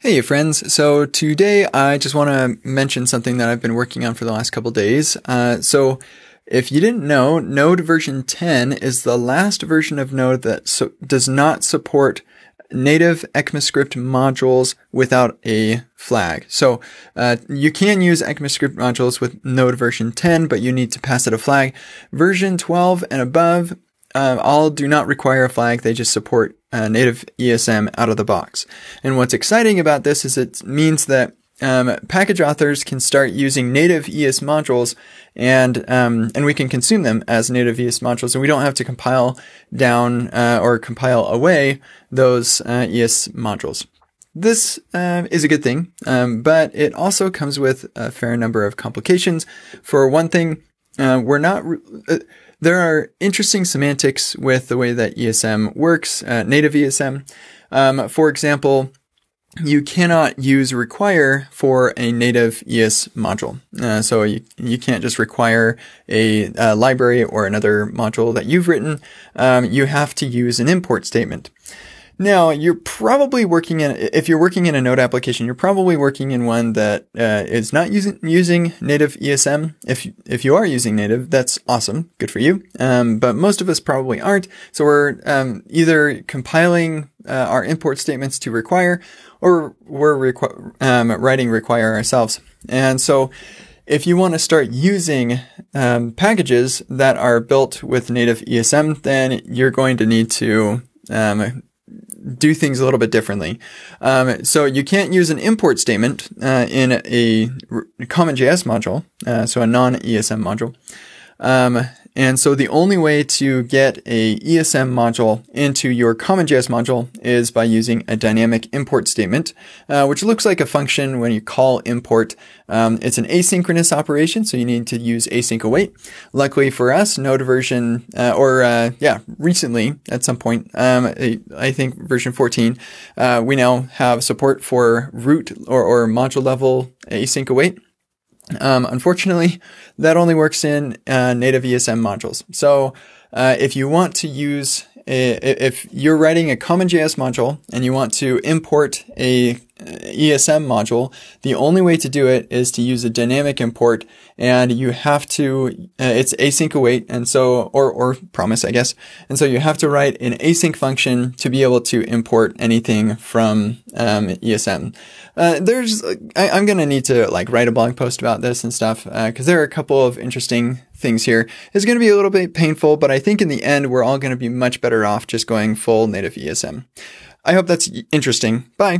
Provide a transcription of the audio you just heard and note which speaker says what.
Speaker 1: Hey friends, so today I just want to mention something that I've been working on for the last couple days. Uh, so if you didn't know, Node version 10 is the last version of Node that so- does not support native ECMAScript modules without a flag. So uh, you can use ECMAScript modules with Node version 10, but you need to pass it a flag. Version 12 and above uh, all do not require a flag. They just support uh, native ESM out of the box. And what's exciting about this is it means that um, package authors can start using native ES modules and um, and we can consume them as native ES modules and we don't have to compile down uh, or compile away those uh, ES modules. This uh, is a good thing, um, but it also comes with a fair number of complications. For one thing, uh, we're not re- uh, there are interesting semantics with the way that ESM works, uh, native ESM. Um, for example, you cannot use require for a native ES module. Uh, so you, you can't just require a, a, library or another module that you've written. Um, you have to use an import statement. Now, you're probably working in, if you're working in a Node application, you're probably working in one that uh, is not using using native ESM. If if you are using native, that's awesome, good for you. Um, but most of us probably aren't. So we're um, either compiling uh, our import statements to require, or we're requ- um, writing require ourselves. And so, if you want to start using um, packages that are built with native ESM, then you're going to need to um, do things a little bit differently. Um, so you can't use an import statement uh, in a CommonJS module, uh, so a non-ESM module. Um, and so the only way to get a ESM module into your CommonJS module is by using a dynamic import statement, uh, which looks like a function when you call import. Um, it's an asynchronous operation, so you need to use async await. Luckily for us, Node version, uh, or uh, yeah, recently at some point, um, I think version 14, uh, we now have support for root or, or module level async await. Um, unfortunately, that only works in uh, native ESM modules. So uh, if you want to use, if you're writing a CommonJS module and you want to import a ESM module, the only way to do it is to use a dynamic import and you have to, uh, it's async await and so, or, or promise, I guess. And so you have to write an async function to be able to import anything from, um, ESM. Uh, there's, I, am going to need to like write a blog post about this and stuff, uh, cause there are a couple of interesting things here is going to be a little bit painful, but I think in the end, we're all going to be much better off just going full native ESM. I hope that's interesting. Bye.